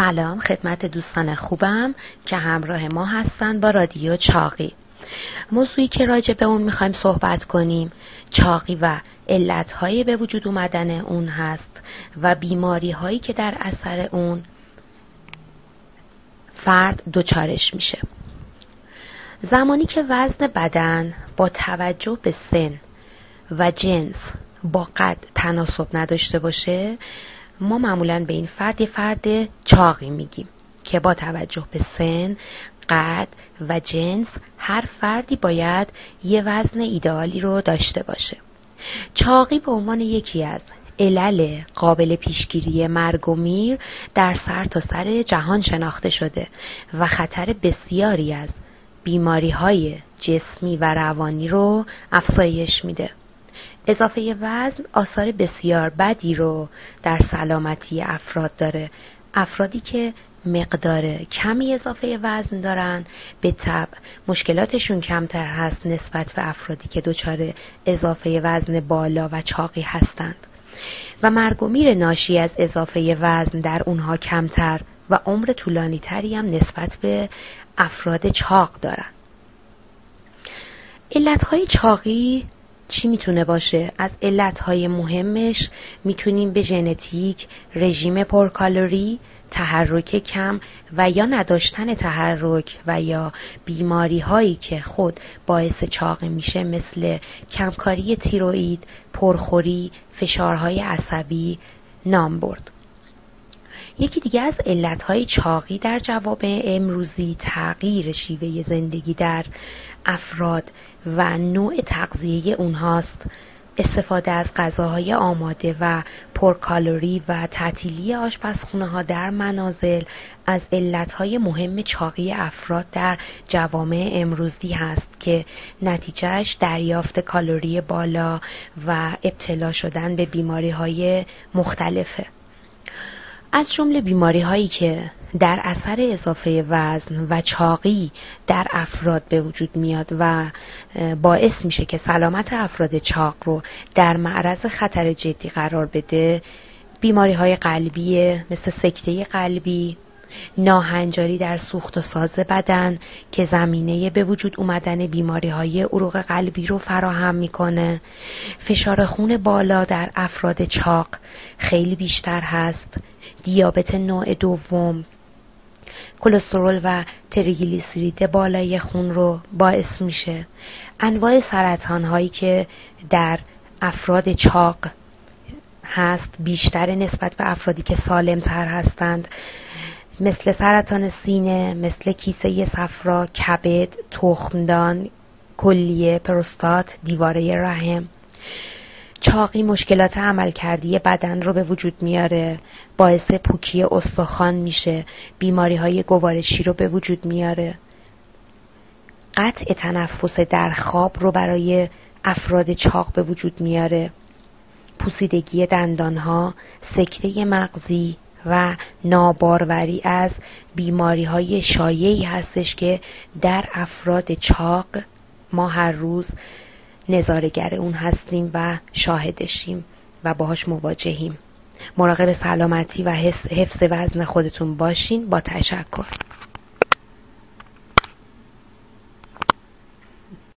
سلام خدمت دوستان خوبم که همراه ما هستند با رادیو چاقی. موضوعی که راجع به اون می‌خوایم صحبت کنیم چاقی و علتهایی به وجود اومدن اون هست و بیماری هایی که در اثر اون فرد دچارش میشه. زمانی که وزن بدن با توجه به سن و جنس با قد تناسب نداشته باشه ما معمولا به این فرد فرد چاقی میگیم که با توجه به سن قد و جنس هر فردی باید یه وزن ایدئالی رو داشته باشه. چاقی به عنوان یکی از علل قابل پیشگیری مرگ و میر در سر تا سر جهان شناخته شده و خطر بسیاری از بیماری های جسمی و روانی رو افزایش میده. اضافه وزن آثار بسیار بدی رو در سلامتی افراد داره. افرادی که مقدار کمی اضافه وزن دارن به طب مشکلاتشون کمتر هست نسبت به افرادی که دچار اضافه وزن بالا و چاقی هستند. و مرگ و میر ناشی از اضافه وزن در اونها کمتر و عمر طولانی تری هم نسبت به افراد چاق دارن. علتهای چاقی چی می‌تونه باشه از علتهای مهمش می‌تونیم به ژنتیک رژیم پرکالوری تحرک کم و یا نداشتن تحرک و یا بیماری هایی که خود باعث چاقی میشه مثل کمکاری تیروئید، پرخوری، فشارهای عصبی نام برد. یکی دیگه از علتهای چاقی در جواب امروزی تغییر شیوه زندگی در افراد و نوع تغذیه اونهاست. استفاده از غذاهای آماده و پرکالوری و تعطیلی آشپزخونه ها در منازل از علتهای مهم چاقی افراد در جوامع امروزی هست که نتیجهش دریافت کالری بالا و ابتلا شدن به بیماری های مختلفه. از جمله بیماری هایی که در اثر اضافه وزن و چاقی در افراد به وجود میاد و باعث میشه که سلامت افراد چاق رو در معرض خطر جدی قرار بده بیماری های قلبی مثل سکته قلبی ناهنجاری در سوخت و ساز بدن که زمینه به وجود اومدن بیماری های عروق قلبی رو فراهم می‌کنه. فشار خون بالا در افراد چاق خیلی بیشتر هست. دیابت نوع دوم کلسترول و تریگلیسیرید بالای خون رو باعث میشه. انواع سرطان هایی که در افراد چاق هست بیشتر نسبت به افرادی که سالم تر هستند. مثل سرطان سینه مثل کیسه صفرا کبد تخمدان کلیه پروستات دیواره رحم. چاقی مشکلات عملکردی بدن رو به وجود میاره باعث پوکی استخوان میشه بیماری های گوارشی رو به وجود میاره. قطع تنفس در خواب رو برای افراد چاق به وجود میاره. پوسیدگی دندانها سکته مغزی و ناباروری از بیماری های شایعی هستش که در افراد چاق ما هر روز نظارگر اون هستیم و شاهدشیم و باهاش مواجهیم. مراقب سلامتی و حفظ وزن خودتون باشین. با تشکر.